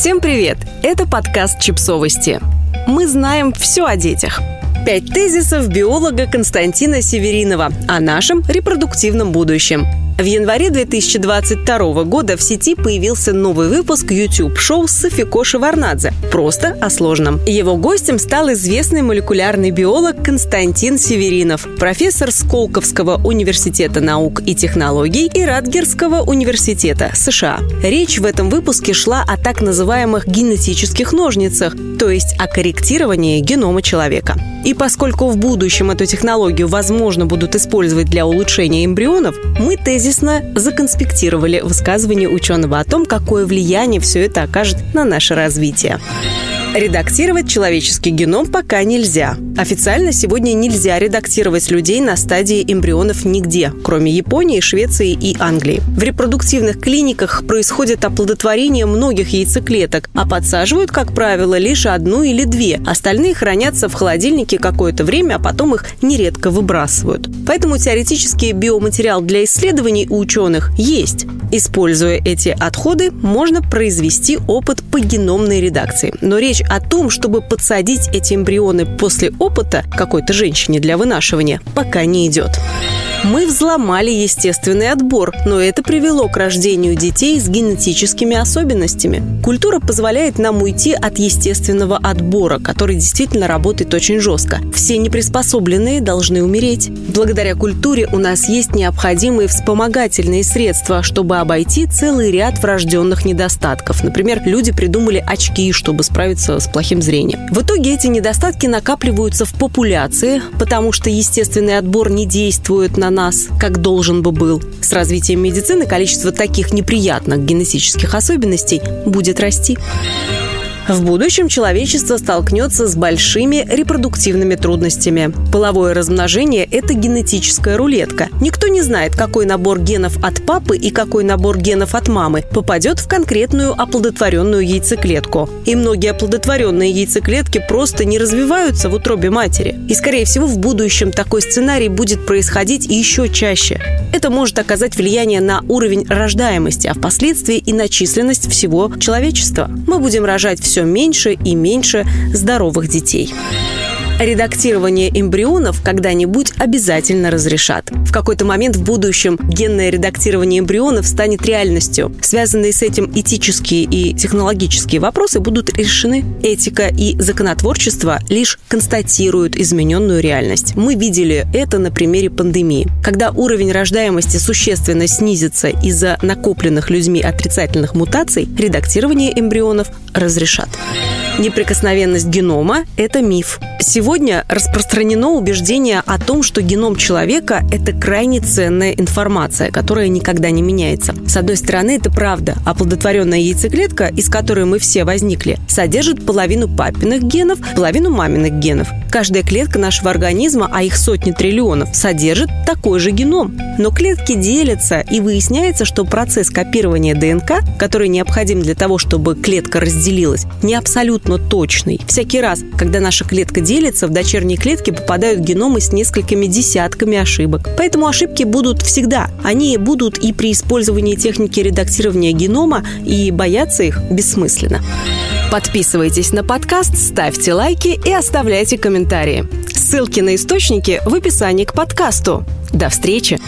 Всем привет! Это подкаст «Чипсовости». Мы знаем все о детях. Пять тезисов биолога Константина Северинова о нашем репродуктивном будущем – в январе 2022 года в сети появился новый выпуск YouTube-шоу Софико Шеварнадзе «Просто о сложном». Его гостем стал известный молекулярный биолог Константин Северинов, профессор Сколковского университета наук и технологий и Радгерского университета США. Речь в этом выпуске шла о так называемых генетических ножницах, то есть о корректировании генома человека. И поскольку в будущем эту технологию, возможно, будут использовать для улучшения эмбрионов, мы тезис тезисно законспектировали высказывание ученого о том, какое влияние все это окажет на наше развитие. Редактировать человеческий геном пока нельзя. Официально сегодня нельзя редактировать людей на стадии эмбрионов нигде, кроме Японии, Швеции и Англии. В репродуктивных клиниках происходит оплодотворение многих яйцеклеток, а подсаживают, как правило, лишь одну или две. Остальные хранятся в холодильнике какое-то время, а потом их нередко выбрасывают. Поэтому теоретический биоматериал для исследований у ученых есть. Используя эти отходы, можно произвести опыт по геномной редакции. Но речь о том, чтобы подсадить эти эмбрионы после опыта какой-то женщине для вынашивания, пока не идет. Мы взломали естественный отбор, но это привело к рождению детей с генетическими особенностями. Культура позволяет нам уйти от естественного отбора, который действительно работает очень жестко. Все неприспособленные должны умереть. Благодаря культуре у нас есть необходимые вспомогательные средства, чтобы обойти целый ряд врожденных недостатков. Например, люди придумали очки, чтобы справиться с плохим зрением. В итоге эти недостатки накапливаются в популяции, потому что естественный отбор не действует на нас, как должен бы был. С развитием медицины количество таких неприятных генетических особенностей будет расти. В будущем человечество столкнется с большими репродуктивными трудностями. Половое размножение – это генетическая рулетка. Никто не знает, какой набор генов от папы и какой набор генов от мамы попадет в конкретную оплодотворенную яйцеклетку. И многие оплодотворенные яйцеклетки просто не развиваются в утробе матери. И, скорее всего, в будущем такой сценарий будет происходить еще чаще. Это может оказать влияние на уровень рождаемости, а впоследствии и на численность всего человечества. Мы будем рожать все все меньше и меньше здоровых детей редактирование эмбрионов когда-нибудь обязательно разрешат. В какой-то момент в будущем генное редактирование эмбрионов станет реальностью. Связанные с этим этические и технологические вопросы будут решены. Этика и законотворчество лишь констатируют измененную реальность. Мы видели это на примере пандемии. Когда уровень рождаемости существенно снизится из-за накопленных людьми отрицательных мутаций, редактирование эмбрионов разрешат. Неприкосновенность генома – это миф. Сегодня распространено убеждение о том, что геном человека – это крайне ценная информация, которая никогда не меняется. С одной стороны, это правда. Оплодотворенная яйцеклетка, из которой мы все возникли, содержит половину папиных генов, половину маминых генов. Каждая клетка нашего организма, а их сотни триллионов, содержит такой же геном. Но клетки делятся, и выясняется, что процесс копирования ДНК, который необходим для того, чтобы клетка разделилась, не абсолютно точный. Всякий раз, когда наша клетка делится, в дочерние клетки попадают геномы с несколькими десятками ошибок. Поэтому ошибки будут всегда. Они будут и при использовании техники редактирования генома, и бояться их бессмысленно. Подписывайтесь на подкаст, ставьте лайки и оставляйте комментарии. Ссылки на источники в описании к подкасту. До встречи!